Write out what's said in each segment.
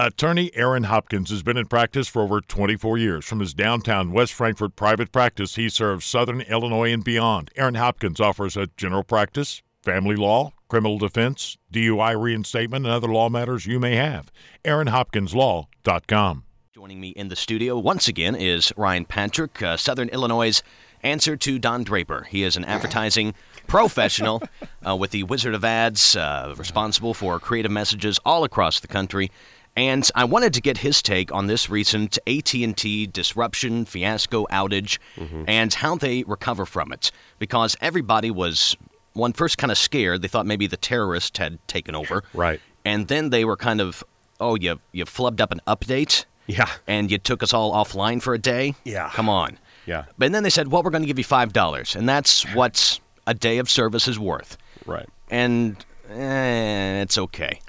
Attorney Aaron Hopkins has been in practice for over 24 years. From his downtown West Frankfort private practice, he serves Southern Illinois and beyond. Aaron Hopkins offers a general practice, family law, criminal defense, DUI reinstatement, and other law matters you may have. AaronHopkinsLaw.com. Joining me in the studio once again is Ryan Patrick, uh, Southern Illinois' answer to Don Draper. He is an advertising professional uh, with the Wizard of Ads, uh, responsible for creative messages all across the country. And I wanted to get his take on this recent AT&T disruption, fiasco, outage, and how they recover from it. Because everybody was, one, first kind of scared. They thought maybe the terrorist had taken over. Right. And then they were kind of, oh, you, you flubbed up an update Yeah. and you took us all offline for a day? Yeah. Come on. Yeah. But then they said, well, we're going to give you $5. And that's what a day of service is worth. Right. And eh, it's okay.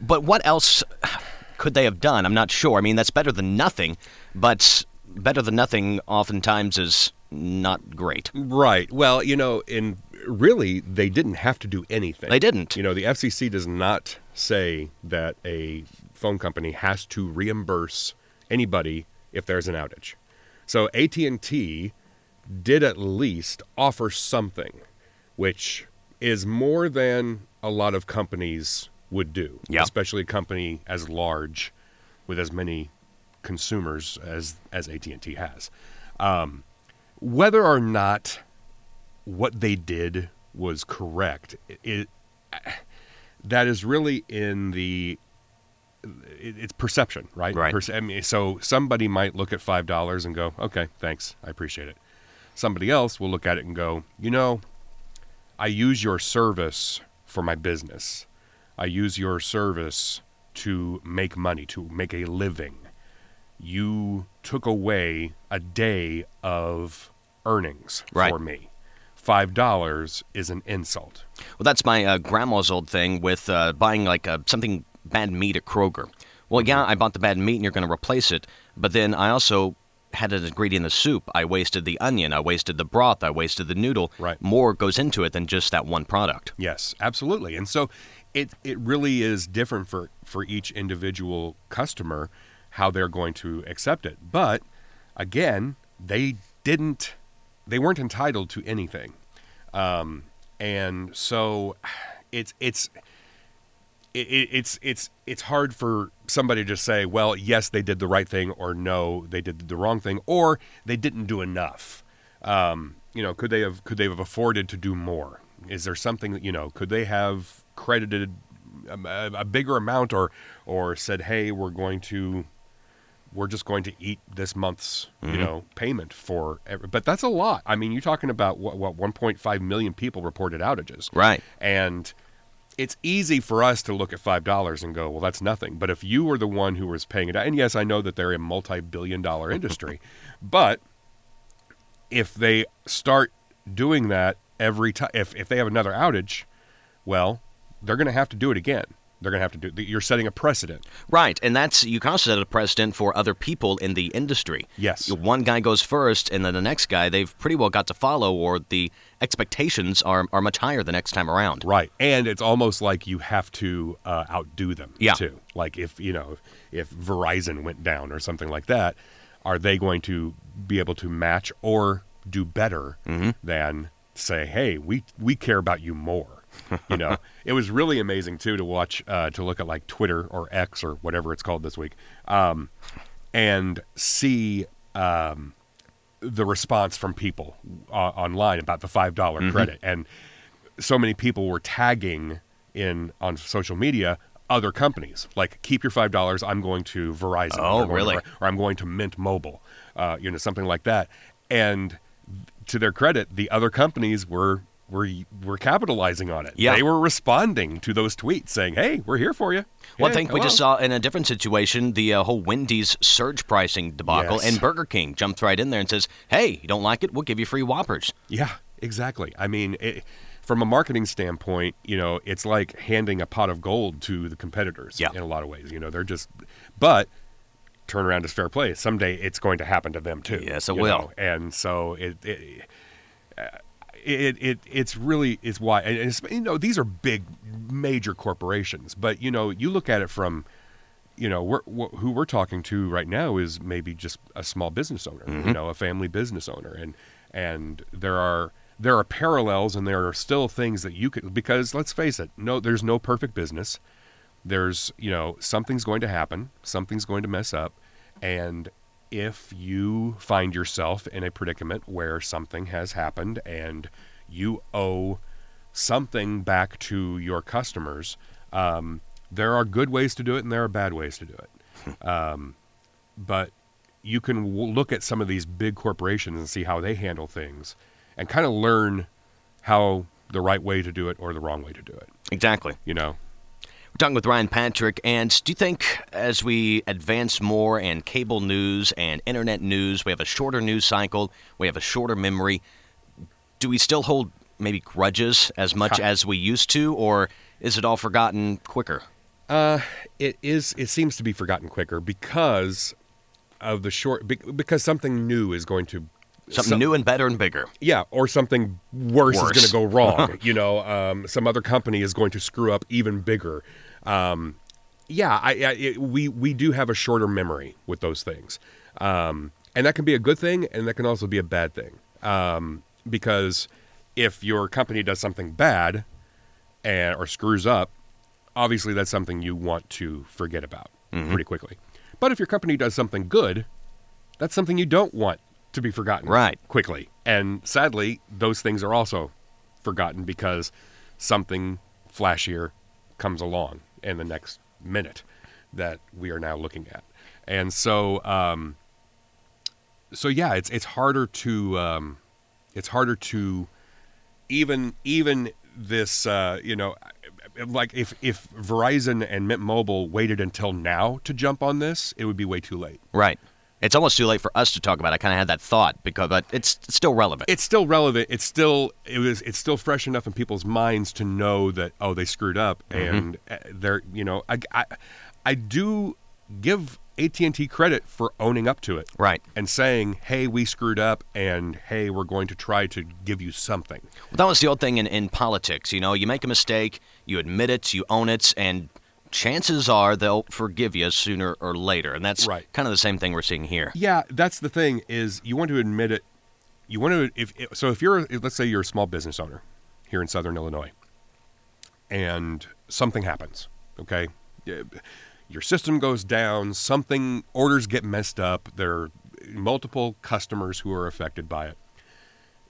But what else could they have done? I'm not sure. I mean, that's better than nothing, but better than nothing oftentimes is not great. Right. Well, you know, in really, they didn't have to do anything. They didn't. You know, the FCC does not say that a phone company has to reimburse anybody if there's an outage. So AT&T did at least offer something, which is more than a lot of companies would do, Yeah. especially a company as large with as many consumers as as AT&T has. Um, whether or not what they did was correct, it, that is really in the it, it's perception, right? Right. Perce- I mean, so somebody might look at five dollars and go, "Okay, thanks, I appreciate it." Somebody else will look at it and go, "You know, I use your service for my business. I use your service to make money, to make a living. You took away a day of earnings Right. for me. Five dollars is an insult. Well, that's my uh, grandma's old thing with uh, buying like uh, something bad meat at Kroger. Well, yeah, I bought the bad meat and you're going to replace it, but then I also had an ingredient in the soup. I wasted the onion, I wasted the broth, I wasted the noodle. Right. More goes into it than just that one product. Yes, absolutely. And so it it really is different for for each individual customer how they're going to accept it. But again, they didn't they weren't entitled to anything. Um, and so it's it's it, it- it's it's it's hard for somebody to say, well, yes, they did the right thing, or no, they did the wrong thing, or they didn't do enough. Um, you know, could they have could they have afforded to do more? Is there something that you know? Could they have credited a, a- a bigger amount, or or said, hey, we're going to we're just going to eat this month's you mm-hmm. know payment for every, but that's a lot. I mean you're talking about what, what 1.5 million people reported outages. Right. and it's easy for us to look at five dollars and go well that's nothing. But if you were the one who was paying it and yes i know that they're a multi-billion dollar industry but if they start doing that every time if, if they have another outage well they're going to have to do it again they're going to have to do you're setting a precedent Right, and that's you can also set a precedent for other people in the industry. Yes. One guy goes first, and then the next guy they've pretty well got to follow, or the expectations are are much higher the next time around. Right, and it's almost like you have to uh, outdo them Yeah. too. Like if you know if Verizon went down or something like that, are they going to be able to match or do better Mm-hmm. than say, hey, we we care about you more? You know, it was really amazing too to watch uh, to look at like Twitter or X or whatever it's called this week, um, and see. Um, the response from people uh, online about the five Mm-hmm. credit, and so many people were tagging in on social media other companies like keep your five dollars. I'm going to Verizon. Oh, or, to really? Or I'm going to Mint Mobile. Uh, you know, something like that. And to their credit, the other companies were were were capitalizing on it. Yeah. they were responding to those tweets saying, "Hey, we're here for you." One Hey, thing we just saw in a different situation, the uh, whole Wendy's surge pricing debacle, Yes. and Burger King jumped right in there and says, "Hey, you don't like it? We'll give you free Whoppers." Yeah, exactly. I mean, it, from a marketing standpoint, you know, it's like handing a pot of gold to the competitors Yeah. in a lot of ways. You know, they're just, but turnaround is fair play. Someday it's going to happen to them too. Yes, it will. know? And so it, it, uh, it, it, it's really is why, and it's, you know, these are big, major corporations. But you know, you look at it from you know, we're, wh- who we're talking to right now is maybe just a small business owner, Mm-hmm. you know, a family business owner, and and there are there are parallels and there are still things that you could because let's face it, no, there's no perfect business. There's you know something's going to happen, something's going to mess up, and if you find yourself in a predicament where something has happened and you owe something back to your customers, um, there are good ways to do it and there are bad ways to do it. um, but you can w- look at some of these big corporations and see how they handle things and kind of learn how the right way to do it or the wrong way to do it. Exactly. You know, We're talking with Ryan Patrick, and do you think as we advance more in cable news and internet news, we have a shorter news cycle, we have a shorter memory, do we still hold maybe grudges as much Ha- as we used to, or is it all forgotten quicker? Uh, it is. It seems to be forgotten quicker because of the short. Because something new is going to Something some- new and better and bigger. Yeah, or something worse, Worse. is going to go wrong. you know, um, some other company is going to screw up even bigger. Um, yeah, I, I, it, we we do have a shorter memory with those things, um, and that can be a good thing, and that can also be a bad thing. Um, because if your company does something bad, and or screws up, obviously that's something you want to forget about pretty quickly. But if your company does something good, that's something you don't want to be forgotten Right. quickly. And sadly, those things are also forgotten because something flashier comes along in the next minute that we are now looking at. And so, um, so yeah, it's it's harder to um, it's harder to even even this uh, you know like if if Verizon and Mint Mobile waited until now to jump on this, it would be way too late. Right. It's almost too late for us to talk about. it. I kind of had that thought because, but it's still relevant. it's still relevant. It's still it was it's still fresh enough in people's minds to know that oh they screwed up and uh, they're you know I, I I do give AT and T credit for owning up to it right. and saying hey we screwed up and hey we're going to try to give you something. Well, that was the old thing in, in politics. You know, you make a mistake, you admit it, you own it, and chances are they'll forgive you sooner or later. And that's Right. kind of the same thing we're seeing here. Yeah, that's the thing is you want to admit it. You want to if so if you're let's say you're a small business owner here in Southern Illinois, and something happens, okay, your system goes down, something orders get messed up. There are multiple customers who are affected by it.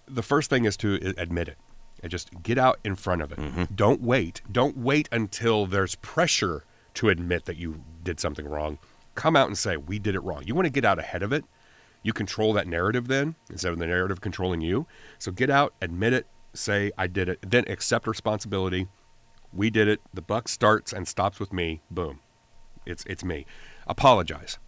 The first thing is to admit it. And just get out in front of it. Don't wait. Don't wait until there's pressure to admit that you did something wrong. Come out and say, We did it wrong. You want to get out ahead of it. You control that narrative then instead of the narrative controlling you. So get out, admit it, say, I did it, then accept responsibility. We did it. The buck starts and stops with me. Boom. It's, it's me. Apologize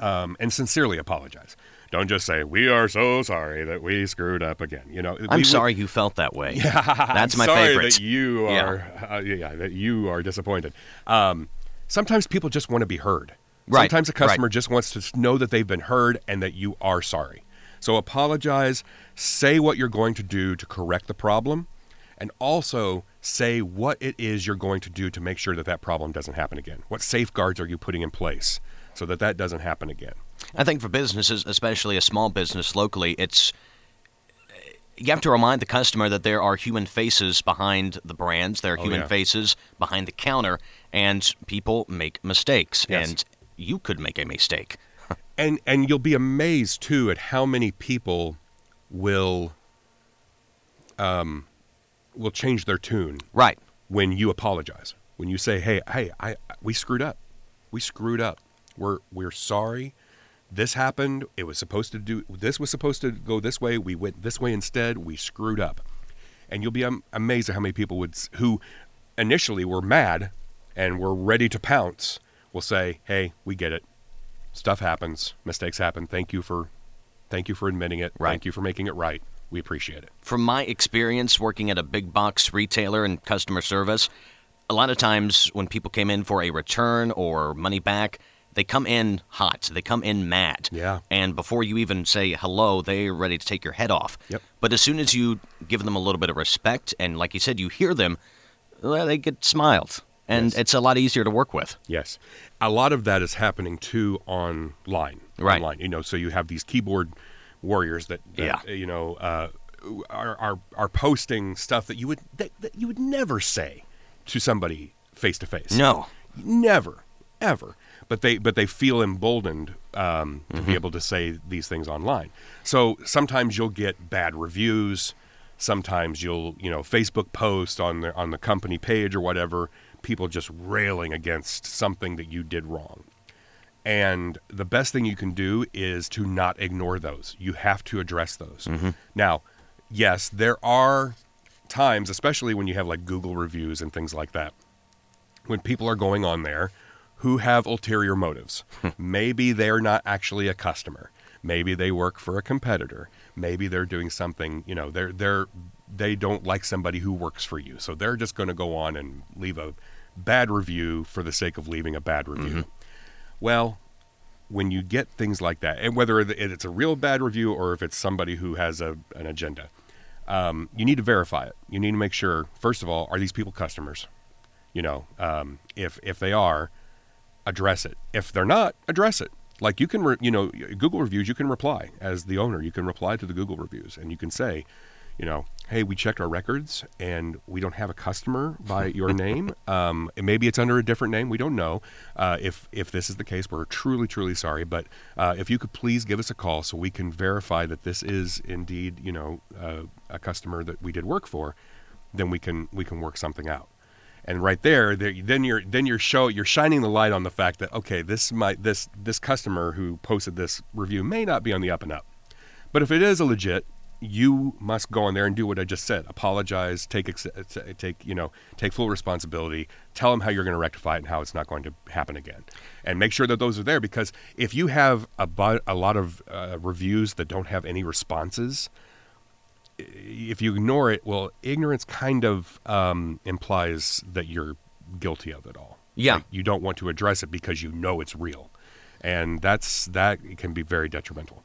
um, and sincerely apologize. Don't just say we are so sorry that we screwed up again. You know, I'm we- sorry you felt that way. Yeah, That's I'm my sorry favorite. That you Yeah. are, uh, yeah, that you are disappointed. Um, sometimes people just want to be heard. Right, Sometimes a customer right. just wants to know that they've been heard and that you are sorry. So apologize. Say what you're going to do to correct the problem, and also say what it is you're going to do to make sure that that problem doesn't happen again. What safeguards are you putting in place so that that doesn't happen again? I think for businesses, especially a small business locally, it's you have to remind the customer that there are human faces behind the brands, there are Oh, human yeah. faces behind the counter, and people make mistakes, Yes. and you could make a mistake. and and you'll be amazed too at how many people will um will change their tune Right. when you apologize when you say hey hey i we screwed up we screwed up we're we're sorry this happened it was supposed to do this was supposed to go this way we went this way instead we screwed up. And you'll be am- amazed at how many people would who initially were mad and were ready to pounce will say hey we get it. Stuff happens. Mistakes happen. Thank you for thank you for admitting it. Right. thank you for making it right. We appreciate it. From my experience working at a big box retailer and customer service, a lot of times when people came in for a return or money back, they come in hot. They come in mad. Yeah. And before you even say hello, they're ready to take your head off. Yep. But as soon as you give them a little bit of respect and, like you said, you hear them, well, they get smiled. and Yes. it's a lot easier to work with. Yes, a lot of that is happening too online. Right. Online, you know, so you have these keyboard warriors that, that, Yeah. you know, uh, are, are are posting stuff that you would that, that you would never say to somebody face to face. No. never, ever. But they but they feel emboldened um, to Mm-hmm. be able to say these things online. So sometimes you'll get bad reviews. Sometimes you'll you know Facebook post on the on the company page or whatever. People just railing against something that you did wrong. And the best thing you can do is to not ignore those. You have to address those. Now, yes, there are times, especially when you have like Google reviews and things like that, when people are going on there who have ulterior motives. Maybe they're not actually a customer. Maybe they work for a competitor. Maybe they're doing something, you know, they're they're they don't like somebody who works for you. So they're just going to go on and leave a bad review for the sake of leaving a bad review. Well, when you get things like that, and whether it's a real bad review or if it's somebody who has a, an agenda, um, you need to verify it. You need to make sure, first of all, are these people customers? You know, um, if if they are, address it. If they're not, address it. Like you can, re- you know, Google reviews, you can reply as the owner. You can reply to the Google reviews, and you can say, you know, hey, we checked our records and we don't have a customer by your name. Um, and maybe it's under a different name. We don't know. Uh, if if this is the case, we're truly, truly sorry. But uh, if you could please give us a call so we can verify that this is indeed, you know, uh, a customer that we did work for, then we can we can work something out. And right there, there then you're then you're show you're shining the light on the fact that okay, this might this this customer who posted this review may not be on the up and up. But if it is a legit, you must go in there and do what I just said. Apologize, take take you know take full responsibility. Tell them how you're going to rectify it and how it's not going to happen again, and make sure that those are there because if you have a, a lot of uh, reviews that don't have any responses, if you ignore it, well, ignorance kind of um, implies that you're guilty of it all. Yeah. Like, you don't want to address it because you know it's real, and that's that can be very detrimental.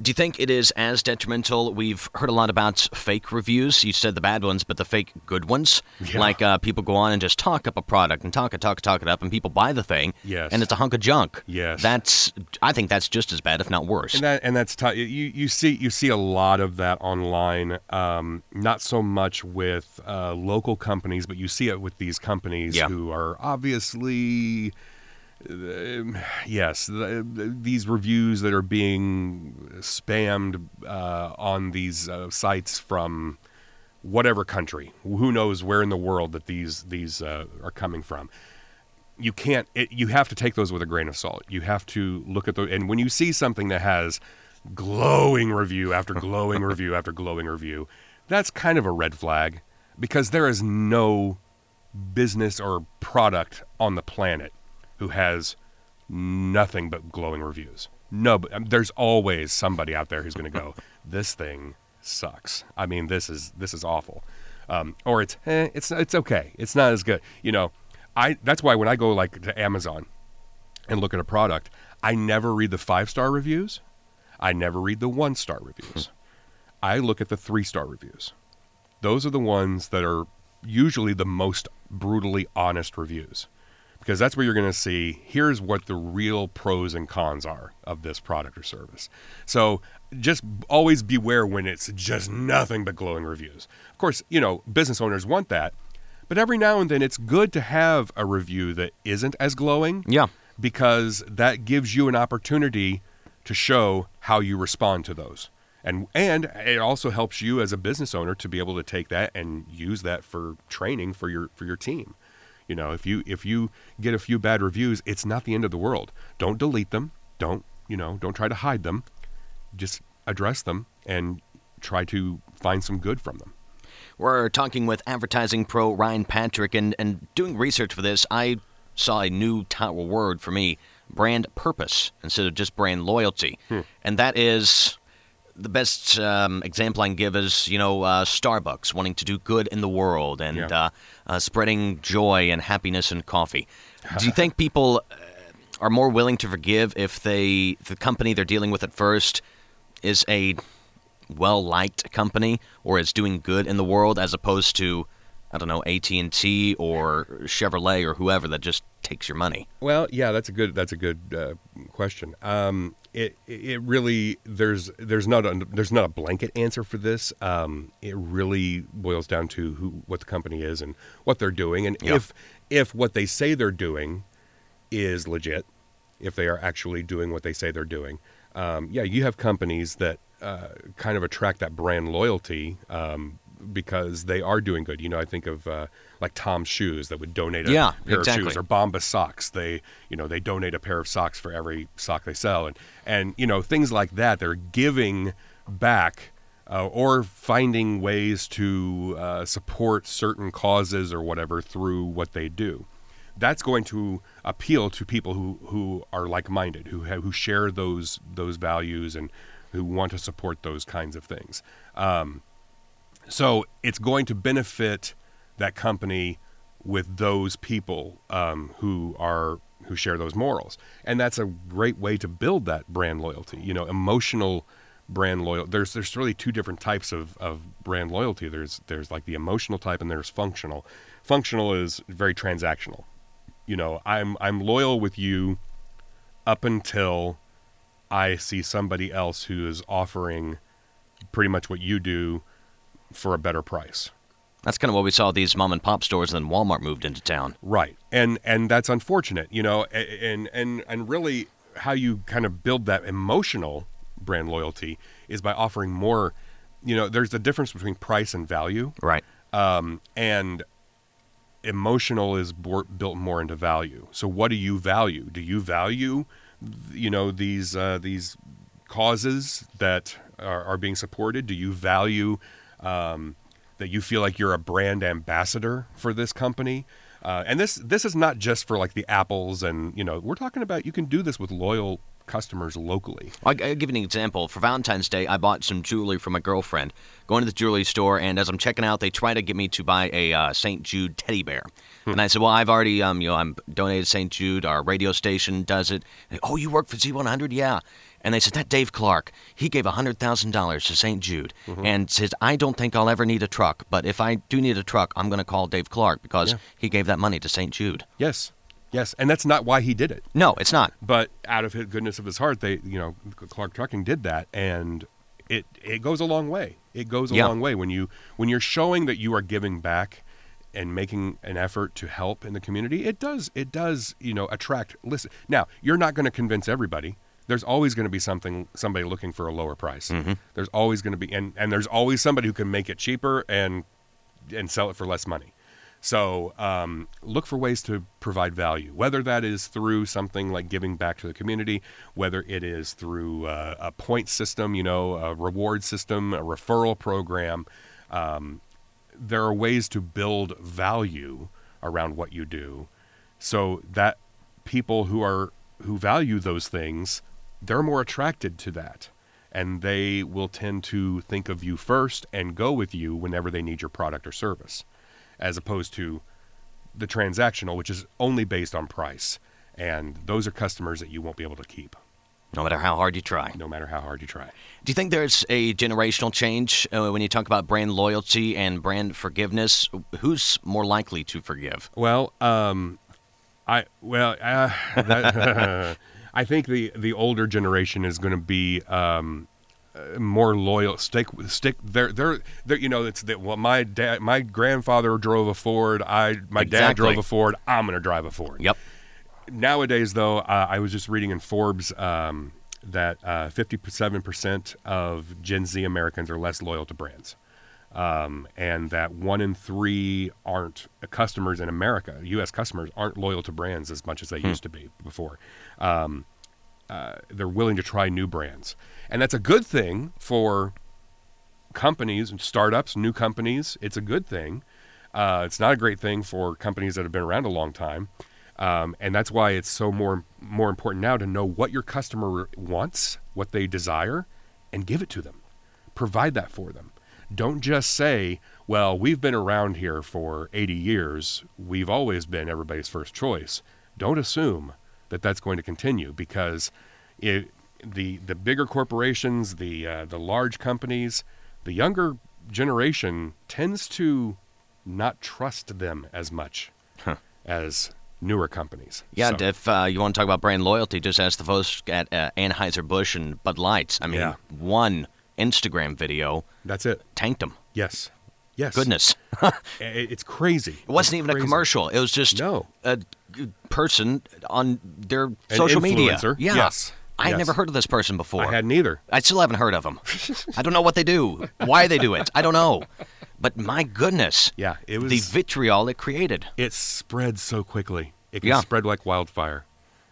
Do you think it is as detrimental? We've heard a lot about fake reviews. You said the bad ones, but the fake good ones. Yeah. Like uh, people go on and just talk up a product and talk it, talk it, talk it up, and people buy the thing. Yes. And it's a hunk of junk. Yes. That's. I think that's just as bad, if not worse. And that and that's t- you you see you see a lot of that online. Um, not so much with uh, local companies, but you see it with these companies Yeah. who are obviously. Um, yes, the, the- these reviews that are being spammed uh, on these uh, sites from whatever country, who knows where in the world that these these uh, are coming from. You can't it, you have to take those with a grain of salt. You have to look at the and when you see something that has glowing review after glowing review after glowing review that's kind of a red flag because there is no business or product on the planet who has nothing but glowing reviews. No but um, there's always somebody out there who's going to go this thing sucks. I mean this is this is awful. Um, or it's eh, it's it's okay. It's not as good. You know i that's why when i go like to amazon and look at a product i never read the five star reviews. I never read the one star reviews. I look at the three star reviews. Those are the ones that are usually the most brutally honest reviews because that's where you're going to see here's what the real pros and cons are of this product or service. So just always beware when it's just nothing but glowing reviews. Of course, you know, business owners want that, but every now and then it's good to have a review that isn't as glowing yeah. because that gives you an opportunity to show how you respond to those. And and it also helps you as a business owner to be able to take that and use that for training for your for your team. You know, if you if you get a few bad reviews, it's not the end of the world. Don't delete them. Don't, you know, don't try to hide them. Just address them and try to find some good from them. We're talking with advertising pro Ryan Patrick, and, and doing research for this, I saw a new word for me brand purpose instead of just brand loyalty. Hmm. And that is the best um, example I can give is, you know, uh, Starbucks wanting to do good in the world and Yeah. uh, uh, spreading joy and happiness in coffee. Do you think people uh, are more willing to forgive if they the company they're dealing with at first is a well liked company or is doing good in the world as opposed to I don't know AT and T or Chevrolet or whoever that just takes your money? Well, yeah, that's a good that's a good uh, question. Um, it it really there's there's not a there's not a blanket answer for this. Um, it really boils down to who what the company is and what they're doing, and Yeah. if if what they say they're doing is legit, if they are actually doing what they say they're doing. Um, yeah, you have companies that uh, kind of attract that brand loyalty um, because they are doing good. You know, I think of uh, like Tom's Shoes that would donate a Yeah, pair exactly. of shoes, or Bomba socks. They, you know, they donate a pair of socks for every sock they sell, and and you know things like that. They're giving back. Uh, or finding ways to uh, support certain causes or whatever through what they do that's going to appeal to people who, who are like-minded, who have, who share those those values and who want to support those kinds of things. Um, so it's going to benefit that company with those people um, who are who share those morals, and that's a great way to build that brand loyalty. You know, emotional brand loyalty. There's there's really two different types of, of brand loyalty. There's there's like the emotional type, and there's functional. Functional is very transactional you know i'm i'm loyal with you up until i see somebody else who is offering pretty much what you do for a better price That's kind of what we saw these mom and pop stores, and then Walmart moved into town. right and and that's unfortunate you know and and and really how you kind of build that emotional brand loyalty is by offering more you know there's a difference between price and value Right. um, and emotional is built more into value. So, what do you value? Do you value, you know, these uh, these causes that are, are being supported? Do you value um, that you feel like you're a brand ambassador for this company? Uh, and this this is not just for like the apples and you know we're talking about you can do this with loyal customers locally. I'll, I'll give you an example. For Valentine's Day, I bought some jewelry for my girlfriend. Going to the jewelry store, and as I'm checking out, they try to get me to buy a uh, St. Jude teddy bear. And I said, "Well, I've already, um, you know, I'm donated St. Jude. Our radio station does it." And, oh, you work for Z100? Yeah. And they said that Dave Clark, he gave hundred thousand dollars to St. Jude, mm-hmm. and says, "I don't think I'll ever need a truck, but if I do need a truck, I'm going to call Dave Clark because Yeah. he gave that money to St. Jude." Yes, yes, and that's not why he did it. No, it's not. but out of his goodness of his heart, they you know Clark Trucking did that, and it it goes a long way. It goes a Yeah. long way when you when you're showing that you are giving back and making an effort to help in the community. It does it does you know attract. Listen, now you're not going to convince everybody. There's always going to be something somebody looking for a lower price. There's always going to be and and there's always somebody who can make it cheaper and and sell it for less money. So um, look for ways to provide value, whether that is through something like giving back to the community, whether it is through uh, a point system, you know, a reward system, a referral program. Um, there are ways to build value around what you do, so that people who are who value those things, they're more attracted to that, and they will tend to think of you first and go with you whenever they need your product or service as opposed to the transactional, which is only based on price. And those are customers that you won't be able to keep, No matter how hard you try. no matter how hard you try. Do you think there's a generational change uh, when you talk about brand loyalty and brand forgiveness? Who's more likely to forgive? Well, um, I well, uh, that, I think the the older generation is going to be um, uh, more loyal. Stick stick. They're they're they're you know it's that. Well, my dad, my grandfather drove a Ford. I my dad drove a Ford. I'm going to drive a Ford. Yep. nowadays though uh, i was just reading in forbes um, that uh, 57% of gen z americans are less loyal to brands um, and that one in three aren't customers in america. Us customers aren't loyal to brands as much as they used to be before. Um, uh, they're willing to try new brands. And that's a good thing for companies and startups new companies. It's a good thing. Uh, it's not a great thing for companies that have been around a long time. Um, and that's why it's so more more important now to know what your customer wants, what they desire, and give it to them. Provide that for them. Don't just say, "Well, we've been around here for 80 years. We've always been everybody's first choice." Don't assume that that's going to continue because it, the the bigger corporations, the uh, the large companies, the younger generation tends to not trust them as much as newer companies. Yeah, So- if uh, you want to talk about brand loyalty, just ask the folks at uh, Anheuser-Busch and Bud Lights. I mean, Yeah. one Instagram video that's it. tanked them. Yes. Yes. Goodness. It's crazy. It wasn't even a commercial. It was just No. a person on their social media. influencer. Yeah. Yes. I had Yes. never heard of this person before. I hadn't either. I still haven't heard of them. I don't know what they do, why they do it. I don't know. But my goodness. Yeah, it was the vitriol it created. It spread so quickly. It can Yeah. spread like wildfire,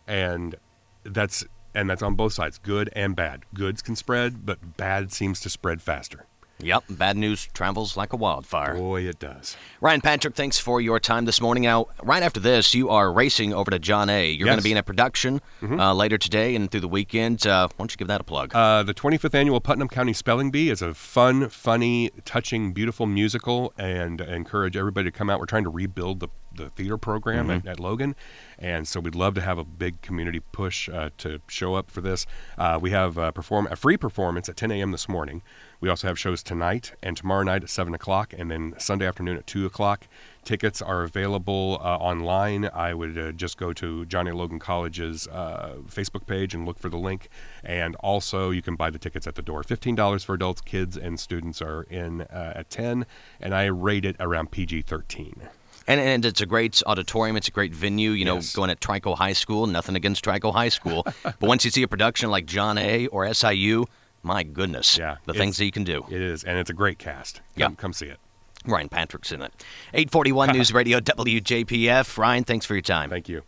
and that's and that's on both sides, good and bad. Goods can spread, but bad seems to spread faster. Yep, bad news travels like a wildfire. Boy, it does. Ryan Patrick, thanks for your time this morning. Now, right after this, you are racing over to John A. You're going to Mm-hmm. be in a production uh, later today and through the weekend. Uh, why don't you give that a plug? Uh, the 25th annual Putnam County Spelling Bee is a fun, funny, touching, beautiful musical, and I encourage everybody to come out. We're trying to rebuild the, the theater program at, at Logan, and so we'd love to have a big community push uh, to show up for this. Uh, we have a, perform- a free performance at 10 a.m. this morning. We also have shows tonight and tomorrow night at 7 o'clock, and then Sunday afternoon at 2 o'clock. Tickets are available uh, online. I would uh, just go to John A. Logan College's uh, Facebook page and look for the link. And also, you can buy the tickets at the door. $15 for adults, kids, and students are in uh, at 10 and I rate it around PG 13. And, and it's a great auditorium. It's a great venue. You know, Yes. going at Trico High School. Nothing against Trico High School, but once you see a production like John A. or SIU, my goodness, Yeah, the things that you can do. It is, and it's a great cast. Come, Yeah. come see it. Ryan Patrick's in it. 841 News Radio WJPF. Ryan, thanks for your time. Thank you.